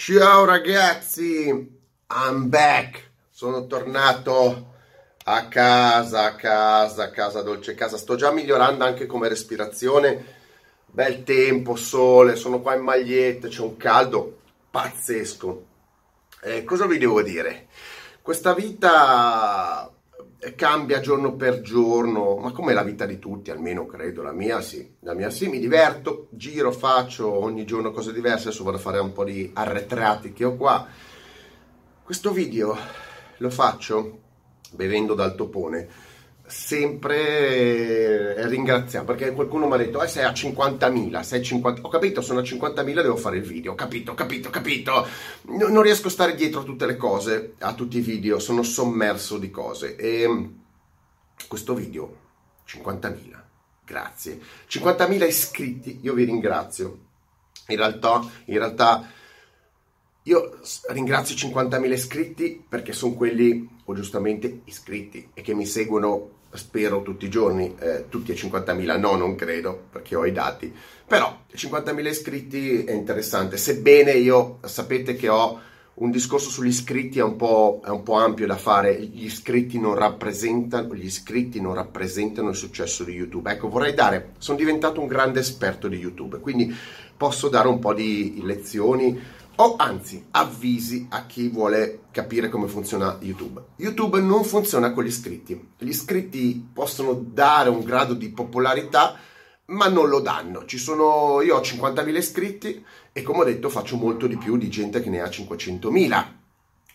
Ciao ragazzi, I'm back. Sono tornato a casa, a casa, a casa, dolce casa. Sto già migliorando anche come respirazione. Bel tempo, sole, sono qua in maglietta, c'è un caldo pazzesco. Eh, cosa vi devo dire? Questa vita cambia giorno per giorno, ma come la vita di tutti, almeno credo, la mia sì, la mia sì, mi diverto, giro, faccio ogni giorno cose diverse, adesso vado a fare un po' di arretrati che ho qua. Questo video lo faccio bevendo dal topone, sempre eh, ringraziamo perché qualcuno mi ha detto eh, sei a 50.000 sei 50 ho capito sono a 50.000 devo fare il video. Ho capito ho capito ho capito. No, non riesco a stare dietro a tutte le cose a tutti i video sono sommerso di cose. E questo video 50.000 grazie. 50.000 iscritti io vi ringrazio. In realtà in realtà io ringrazio i 50.000 iscritti perché sono quelli, o giustamente iscritti, e che mi seguono spero tutti i giorni, eh, tutti a 50.000 no, non credo, perché ho i dati, però 50.000 iscritti è interessante, sebbene io sapete che ho un discorso sugli iscritti è un, po', è un po' ampio da fare, gli iscritti non rappresentano, gli iscritti non rappresentano il successo di YouTube. Ecco, vorrei dare, sono diventato un grande esperto di YouTube, quindi posso dare un po' di lezioni o anzi avvisi a chi vuole capire come funziona YouTube. YouTube non funziona con gli iscritti. Gli iscritti possono dare un grado di popolarità, ma non lo danno. Ci sono, io ho 50.000 iscritti e come ho detto faccio molto di più di gente che ne ha 500.000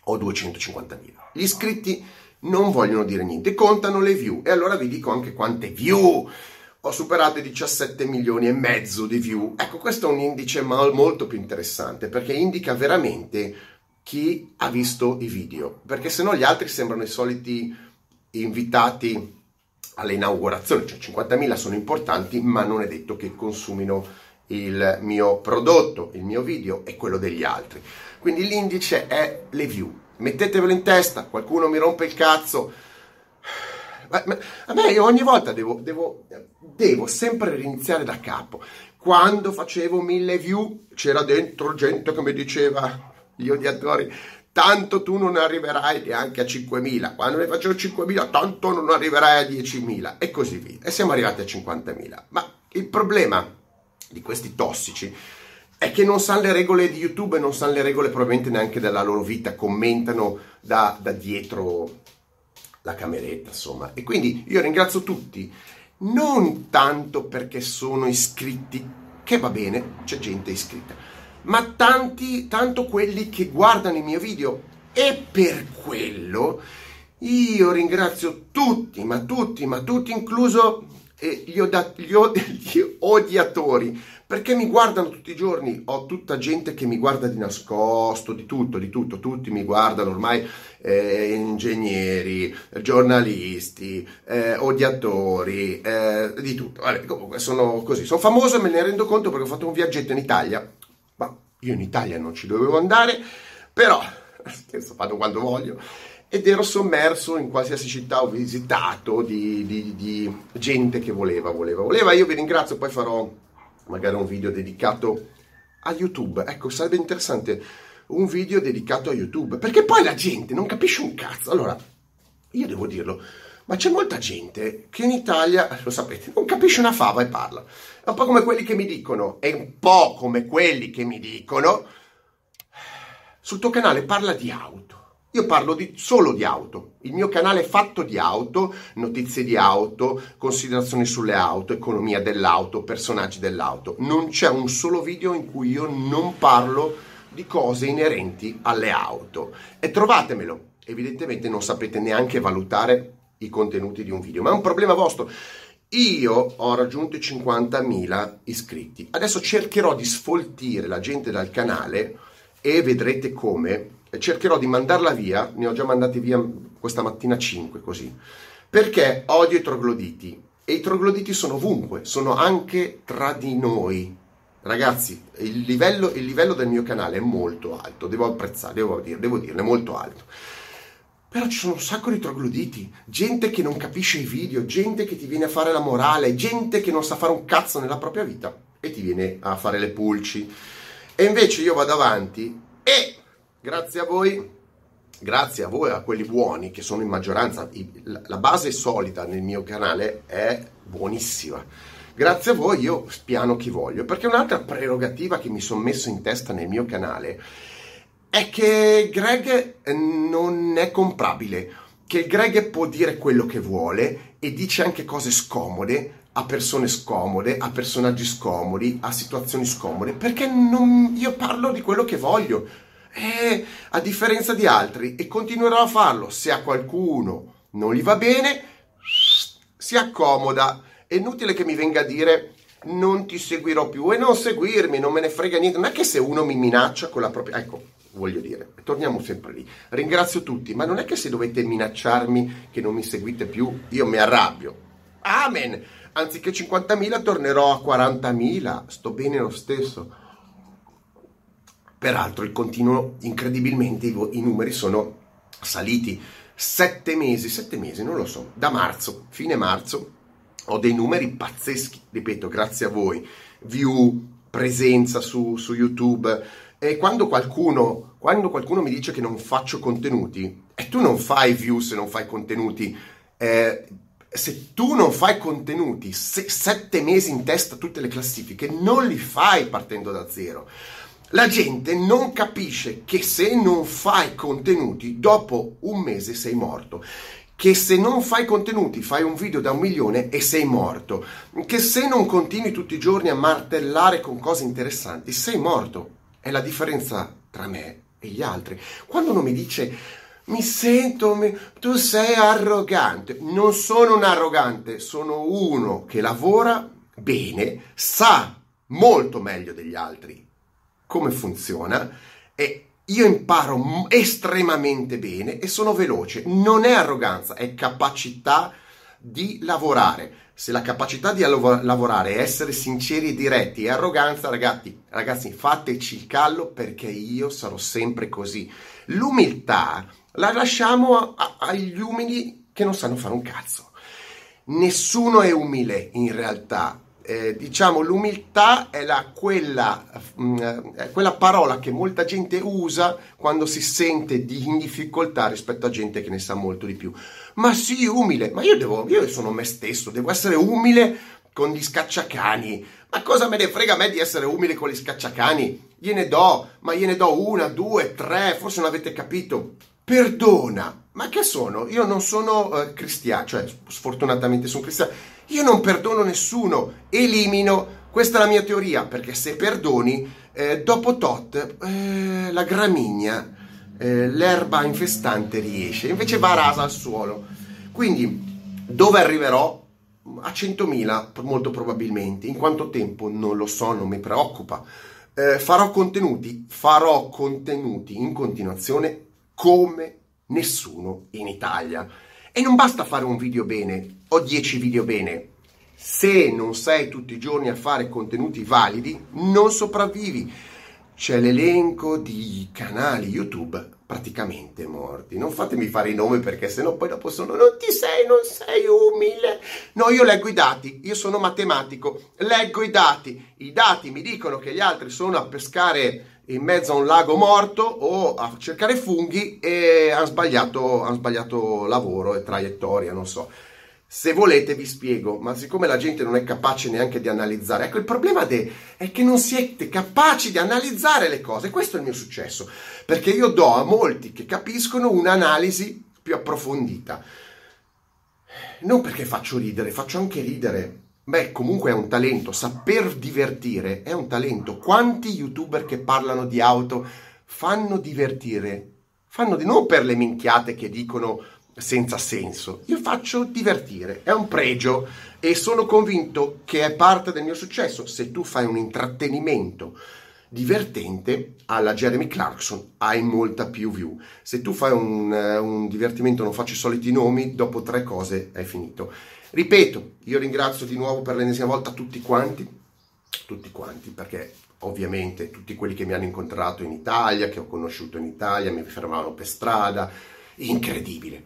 o 250.000. Gli iscritti non vogliono dire niente, contano le view e allora vi dico anche quante view ho superato i 17 milioni e mezzo di view. Ecco, questo è un indice molto più interessante perché indica veramente chi ha visto i video, perché se no gli altri sembrano i soliti invitati alle inaugurazioni, cioè 50.000 sono importanti, ma non è detto che consumino il mio prodotto, il mio video e quello degli altri. Quindi l'indice è le view. Mettetevelo in testa, qualcuno mi rompe il cazzo, a me io ogni volta devo, devo, devo sempre riniziare da capo. Quando facevo mille view c'era dentro gente che mi diceva, gli odiatori, tanto tu non arriverai neanche a 5.000, quando ne facevo 5.000 tanto non arriverai a 10.000 e così via. E siamo arrivati a 50.000. Ma il problema di questi tossici è che non sanno le regole di YouTube e non sanno le regole probabilmente neanche della loro vita, commentano da, da dietro la cameretta, insomma. E quindi io ringrazio tutti, non tanto perché sono iscritti, che va bene, c'è gente iscritta, ma tanti, tanto quelli che guardano i miei video. E per quello io ringrazio tutti, ma tutti, ma tutti, incluso eh, gli, od- gli, od- gli odiatori, perché mi guardano tutti i giorni, ho tutta gente che mi guarda di nascosto, di tutto, di tutto, tutti mi guardano ormai, eh, ingegneri, giornalisti, eh, odiatori, eh, di tutto. Vabbè, comunque sono così, sono famoso e me ne rendo conto perché ho fatto un viaggetto in Italia, ma io in Italia non ci dovevo andare, però, stesso vado quando voglio, ed ero sommerso in qualsiasi città ho visitato di, di, di gente che voleva, voleva, voleva. Io vi ringrazio, poi farò magari un video dedicato a YouTube. Ecco, sarebbe interessante un video dedicato a YouTube, perché poi la gente non capisce un cazzo. Allora, io devo dirlo, ma c'è molta gente che in Italia, lo sapete, non capisce una fava e parla. È un po' come quelli che mi dicono, è un po' come quelli che mi dicono, sul tuo canale parla di auto. Io parlo di, solo di auto, il mio canale è fatto di auto, notizie di auto, considerazioni sulle auto, economia dell'auto, personaggi dell'auto. Non c'è un solo video in cui io non parlo di cose inerenti alle auto. E trovatemelo. Evidentemente non sapete neanche valutare i contenuti di un video, ma è un problema vostro. Io ho raggiunto i 50.000 iscritti. Adesso cercherò di sfoltire la gente dal canale e vedrete come cercherò di mandarla via, ne ho già mandati via questa mattina 5 così, perché odio i trogloditi e i trogloditi sono ovunque, sono anche tra di noi. Ragazzi, il livello, il livello del mio canale è molto alto, devo apprezzare, devo, dire, devo dirne, è molto alto. Però ci sono un sacco di trogloditi, gente che non capisce i video, gente che ti viene a fare la morale, gente che non sa fare un cazzo nella propria vita e ti viene a fare le pulci. E invece io vado avanti E grazie a voi, grazie a voi, a quelli buoni che sono in maggioranza, la base solida nel mio canale è buonissima. Grazie a voi io spiano chi voglio, perché un'altra prerogativa che mi sono messo in testa nel mio canale è che Greg non è comprabile, che Greg può dire quello che vuole e dice anche cose scomode a persone scomode, a personaggi scomodi, a situazioni scomode, perché non, io parlo di quello che voglio, e, a differenza di altri, e continuerò a farlo. Se a qualcuno non gli va bene, si accomoda. È inutile che mi venga a dire non ti seguirò più e non seguirmi, non me ne frega niente. Non è che se uno mi minaccia con la propria... Ecco, voglio dire, torniamo sempre lì. Ringrazio tutti, ma non è che se dovete minacciarmi che non mi seguite più, io mi arrabbio. Amen! Anziché 50.000 tornerò a 40.000, sto bene lo stesso. Peraltro il continuo, incredibilmente, i, numeri sono saliti. Sette mesi, sette mesi, non lo so, da marzo, fine marzo, ho dei numeri pazzeschi, ripeto, grazie a voi. View, presenza su, su YouTube. E quando qualcuno, quando qualcuno mi dice che non faccio contenuti, e tu non fai view se non fai contenuti, eh, se tu non fai contenuti, se, sette mesi in testa tutte le classifiche, non li fai partendo da zero. La gente non capisce che se non fai contenuti, dopo un mese sei morto. Che se non fai contenuti, fai un video da un milione e sei morto. Che se non continui tutti i giorni a martellare con cose interessanti, sei morto. È la differenza tra me e gli altri. Quando uno mi dice mi sento, mi... tu sei arrogante. Non sono un arrogante, sono uno che lavora bene, sa molto meglio degli altri come funziona e io imparo estremamente bene e sono veloce. Non è arroganza, è capacità di lavorare. Se la capacità di lavorare è essere sinceri e diretti e arroganza, ragazzi, ragazzi, fateci il callo perché io sarò sempre così. L'umiltà la lasciamo a, a, agli umili che non sanno fare un cazzo. Nessuno è umile in realtà. Eh, diciamo l'umiltà è la, quella, mh, mm, è quella, parola che molta gente usa quando si sente di, in difficoltà rispetto a gente che ne sa molto di più. Ma sì, umile, ma io, devo, io sono me stesso, devo essere umile con gli scacciacani. Ma cosa me ne frega a me di essere umile con gli scacciacani? Gliene do, ma gliene do una, due, tre, forse non avete capito perdona. Ma che sono? Io non sono uh, cristiano, cioè sfortunatamente sono cristiano. Io non perdono nessuno, elimino. Questa è la mia teoria, perché se perdoni, eh, dopo tot, eh, la gramigna, eh, l'erba infestante riesce, invece va rasa al suolo. Quindi, dove arriverò? A 100.000, molto probabilmente. In quanto tempo? Non lo so, non mi preoccupa. Eh, farò contenuti, farò contenuti in continuazione come nessuno in Italia. E non basta fare un video bene o 10 video bene. Se non sei tutti i giorni a fare contenuti validi, non sopravvivi. C'è l'elenco di canali YouTube praticamente morti. Non fatemi fare i nomi perché sennò poi dopo sono non ti sei, non sei umile. No, io leggo i dati, io sono matematico, leggo i dati. I dati mi dicono che gli altri sono a pescare in mezzo a un lago morto o a cercare funghi e hanno sbagliato, han sbagliato lavoro e traiettoria, non so. Se volete vi spiego, ma siccome la gente non è capace neanche di analizzare, ecco il problema de, è che non siete capaci di analizzare le cose, questo è il mio successo, perché io do a molti che capiscono un'analisi più approfondita. Non perché faccio ridere, faccio anche ridere, Beh, comunque è un talento, saper divertire è un talento. Quanti youtuber che parlano di auto fanno divertire? Fanno di non per le minchiate che dicono senza senso. Io faccio divertire, è un pregio e sono convinto che è parte del mio successo. Se tu fai un intrattenimento divertente alla Jeremy Clarkson hai molta più view. Se tu fai un, uh, un divertimento, non faccio i soliti nomi, dopo tre cose è finito. Ripeto, io ringrazio di nuovo per l'ennesima volta tutti quanti, tutti quanti, perché ovviamente tutti quelli che mi hanno incontrato in Italia, che ho conosciuto in Italia, mi fermavano per strada, incredibile.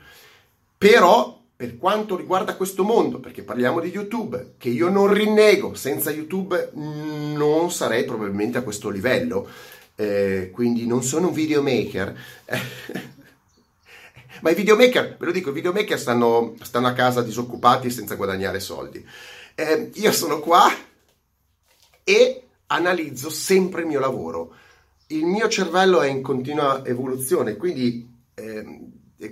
Però per quanto riguarda questo mondo, perché parliamo di YouTube, che io non rinnego, senza YouTube non sarei probabilmente a questo livello, eh, quindi non sono un videomaker. Ma i videomaker, ve lo dico, i videomaker stanno, stanno a casa disoccupati senza guadagnare soldi. Eh, io sono qua e analizzo sempre il mio lavoro. Il mio cervello è in continua evoluzione, quindi eh,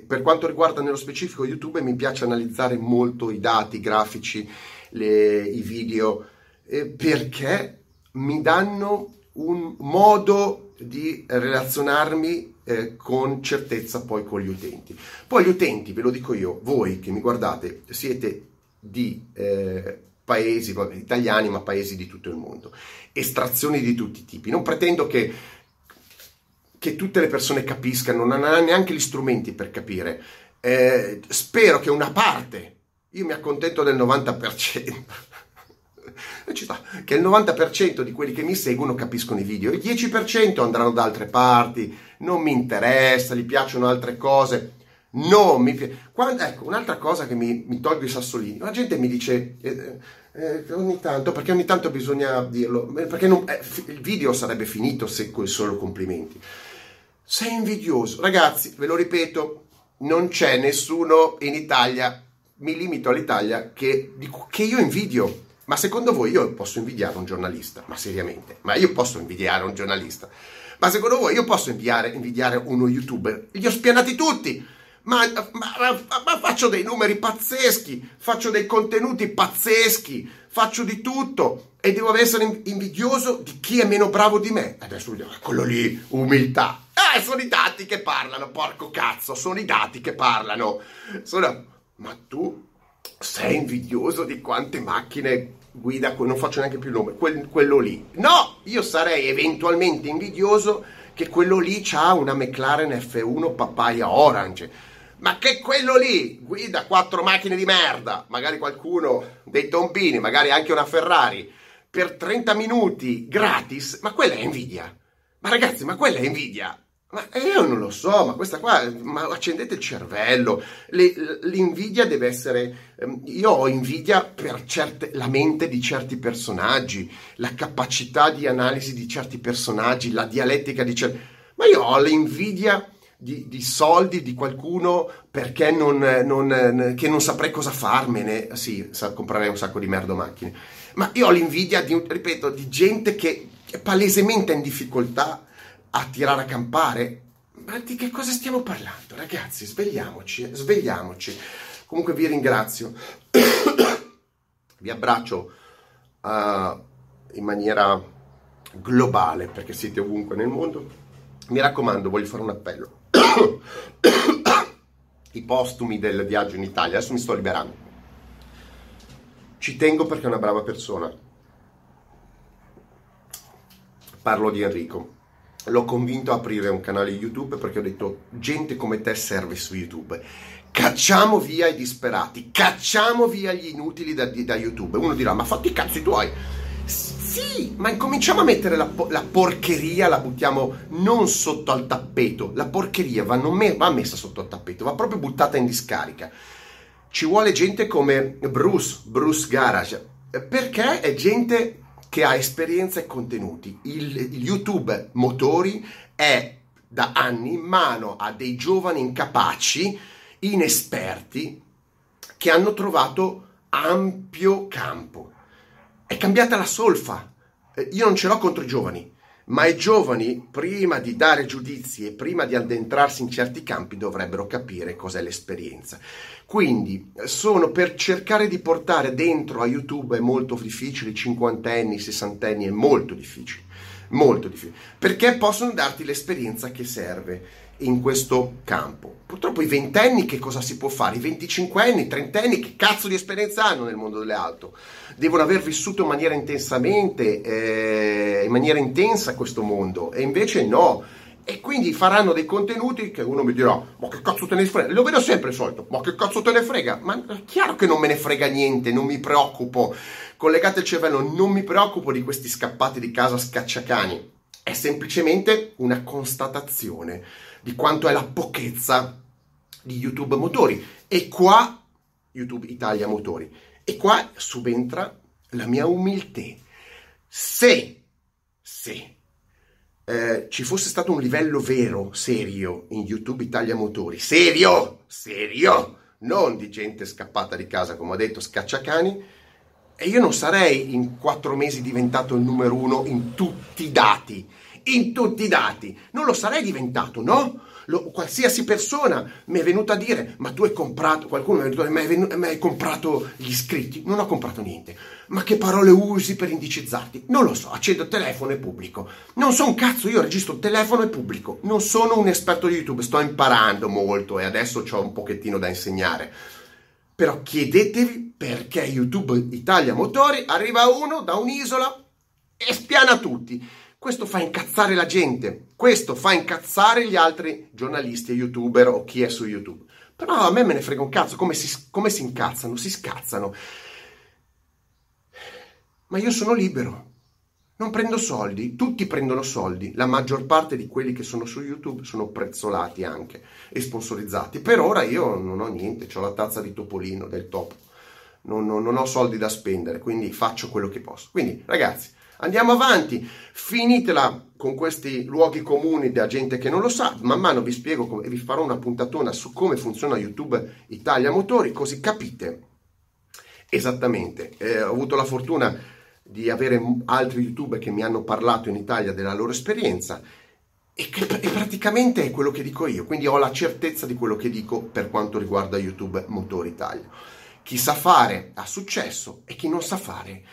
per quanto riguarda nello specifico YouTube mi piace analizzare molto i dati, i grafici, le, i video, eh, perché mi danno un modo di relazionarmi eh, con certezza poi con gli utenti. Poi gli utenti, ve lo dico io, voi che mi guardate, siete di eh, paesi vabbè, italiani, ma paesi di tutto il mondo, estrazioni di tutti i tipi. Non pretendo che, che tutte le persone capiscano, non hanno neanche gli strumenti per capire. Eh, spero che una parte, io mi accontento del 90%. che il 90% di quelli che mi seguono capiscono i video, il 10% andranno da altre parti, non mi interessa, gli piacciono altre cose. No, mi piace. Quando, ecco, un'altra cosa che mi, mi tolgo i sassolini. La gente mi dice eh, eh, ogni tanto, perché ogni tanto bisogna dirlo, eh, perché non, eh, il video sarebbe finito se con solo complimenti. Sei invidioso. Ragazzi, ve lo ripeto, non c'è nessuno in Italia, mi limito all'Italia, che, che io invidio. Ma secondo voi io posso invidiare un giornalista? Ma seriamente? Ma io posso invidiare un giornalista? Ma secondo voi io posso invidiare, invidiare uno youtuber? Li ho spianati tutti! Ma, ma, ma, faccio dei numeri pazzeschi, faccio dei contenuti pazzeschi, faccio di tutto e devo essere invidioso di chi è meno bravo di me. Adesso quello lì, umiltà. Eh, sono i dati che parlano, porco cazzo, sono i dati che parlano. Sono... Ma tu sei invidioso di quante macchine guida, non faccio neanche più il nome, quel, quello lì. No, io sarei eventualmente invidioso che quello lì ha una McLaren F1 papaya orange. Ma che quello lì guida quattro macchine di merda, magari qualcuno dei tombini, magari anche una Ferrari, per 30 minuti gratis, ma quella è invidia. Ma ragazzi, ma quella è invidia. Ma io non lo so, ma questa qua, ma accendete il cervello. Le, l'invidia deve essere. Ehm, io ho invidia per certe, la mente di certi personaggi, la capacità di analisi di certi personaggi, la dialettica di certi. Ma io ho l'invidia di, di soldi di qualcuno perché non, non, non saprei cosa farmene. Sì, comprerei un sacco di merda macchine. Ma io ho l'invidia di, ripeto, di gente che è palesemente in difficoltà a tirare a campare? Ma di che cosa stiamo parlando, ragazzi? Svegliamoci, eh, svegliamoci. Comunque vi ringrazio, vi abbraccio uh, in maniera globale perché siete ovunque nel mondo. Mi raccomando, voglio fare un appello. I postumi del viaggio in Italia, adesso mi sto liberando. Ci tengo perché è una brava persona. Parlo di Enrico l'ho convinto a aprire un canale YouTube perché ho detto gente come te serve su YouTube. Cacciamo via i disperati, cacciamo via gli inutili da, da YouTube. Uno dirà, ma fatti i cazzi tuoi. Sì, ma incominciamo a mettere la, la, porcheria, la buttiamo non sotto al tappeto. La porcheria va, me, va messa sotto al tappeto, va proprio buttata in discarica. Ci vuole gente come Bruce, Bruce Garage, perché è gente che ha esperienza e contenuti. Il, il YouTube Motori è da anni in mano a dei giovani incapaci, inesperti, che hanno trovato ampio campo. È cambiata la solfa. Eh, io non ce l'ho contro i giovani, ma i giovani, prima di dare giudizi e prima di addentrarsi in certi campi, dovrebbero capire cos'è l'esperienza. Quindi sono per cercare di portare dentro a YouTube è molto difficile, cinquantenni, sessantenni è molto difficile, molto difficile, perché possono darti l'esperienza che serve in questo campo. Purtroppo i ventenni che cosa si può fare? I venticinquenni, i trentenni che cazzo di esperienza hanno nel mondo delle auto? Devono aver vissuto in maniera intensamente, eh, in maniera intensa questo mondo e invece no. E quindi faranno dei contenuti che uno mi dirà, ma che cazzo te ne frega? Lo vedo sempre il solito, ma che cazzo te ne frega? Ma è chiaro che non me ne frega niente, non mi preoccupo. Collegate il cervello, non mi preoccupo di questi scappati di casa scacciacani. È semplicemente una constatazione di quanto è la pochezza di YouTube Motori. E qua, YouTube Italia Motori, e qua subentra la mia umiltà. Se, se eh, ci fosse stato un livello vero, serio, in YouTube Italia Motori, serio, serio, non di gente scappata di casa, come ho detto, scacciacani, e io non sarei in quattro mesi diventato il numero uno in tutti i dati, in tutti i dati, non lo sarei diventato, no? Lo, qualsiasi persona mi è venuta a dire ma tu hai comprato, qualcuno mi è venuto a dire ma hai, comprato gli iscritti? Non ho comprato niente. Ma che parole usi per indicizzarti? Non lo so, accendo il telefono e pubblico. Non so un cazzo, io registro il telefono e pubblico. Non sono un esperto di YouTube, sto imparando molto e adesso ho un pochettino da insegnare. Però chiedetevi perché YouTube Italia Motori arriva uno da un'isola e spiana tutti. Questo fa incazzare la gente, questo fa incazzare gli altri giornalisti e youtuber o chi è su YouTube. Però a me me ne frega un cazzo, come si, come si incazzano? Si scazzano. Ma io sono libero, non prendo soldi, tutti prendono soldi, la maggior parte di quelli che sono su YouTube sono prezzolati anche e sponsorizzati. Per ora io non ho niente, ho la tazza di Topolino del top, non, non, non ho soldi da spendere, quindi faccio quello che posso. Quindi ragazzi, Andiamo avanti, finitela con questi luoghi comuni da gente che non lo sa, man mano vi spiego e vi farò una puntatona su come funziona YouTube Italia Motori, così capite esattamente. Eh, ho avuto la fortuna di avere altri youtuber che mi hanno parlato in Italia della loro esperienza e, che, e praticamente è quello che dico io, quindi ho la certezza di quello che dico per quanto riguarda YouTube Motori Italia. Chi sa fare ha successo e chi non sa fare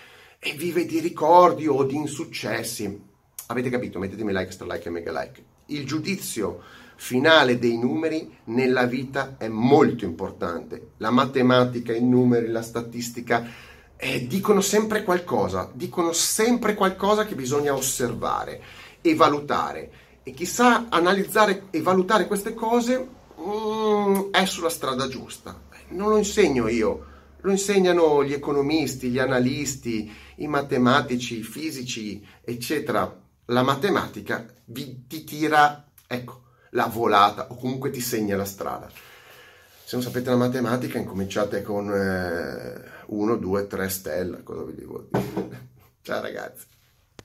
e vive di ricordi o di insuccessi. Avete capito? Mettetemi like, star like e mega like. Il giudizio finale dei numeri nella vita è molto importante. La matematica, i numeri, la statistica eh, dicono sempre qualcosa, dicono sempre qualcosa che bisogna osservare e valutare. E chissà analizzare e valutare queste cose mm, è sulla strada giusta. Non lo insegno io lo insegnano gli economisti, gli analisti, i matematici, i fisici, eccetera. La matematica vi, ti tira, ecco, la volata o comunque ti segna la strada. Se non sapete la matematica, incominciate con 1, 2, 3 stelle, cosa vi devo dire? Ciao ragazzi.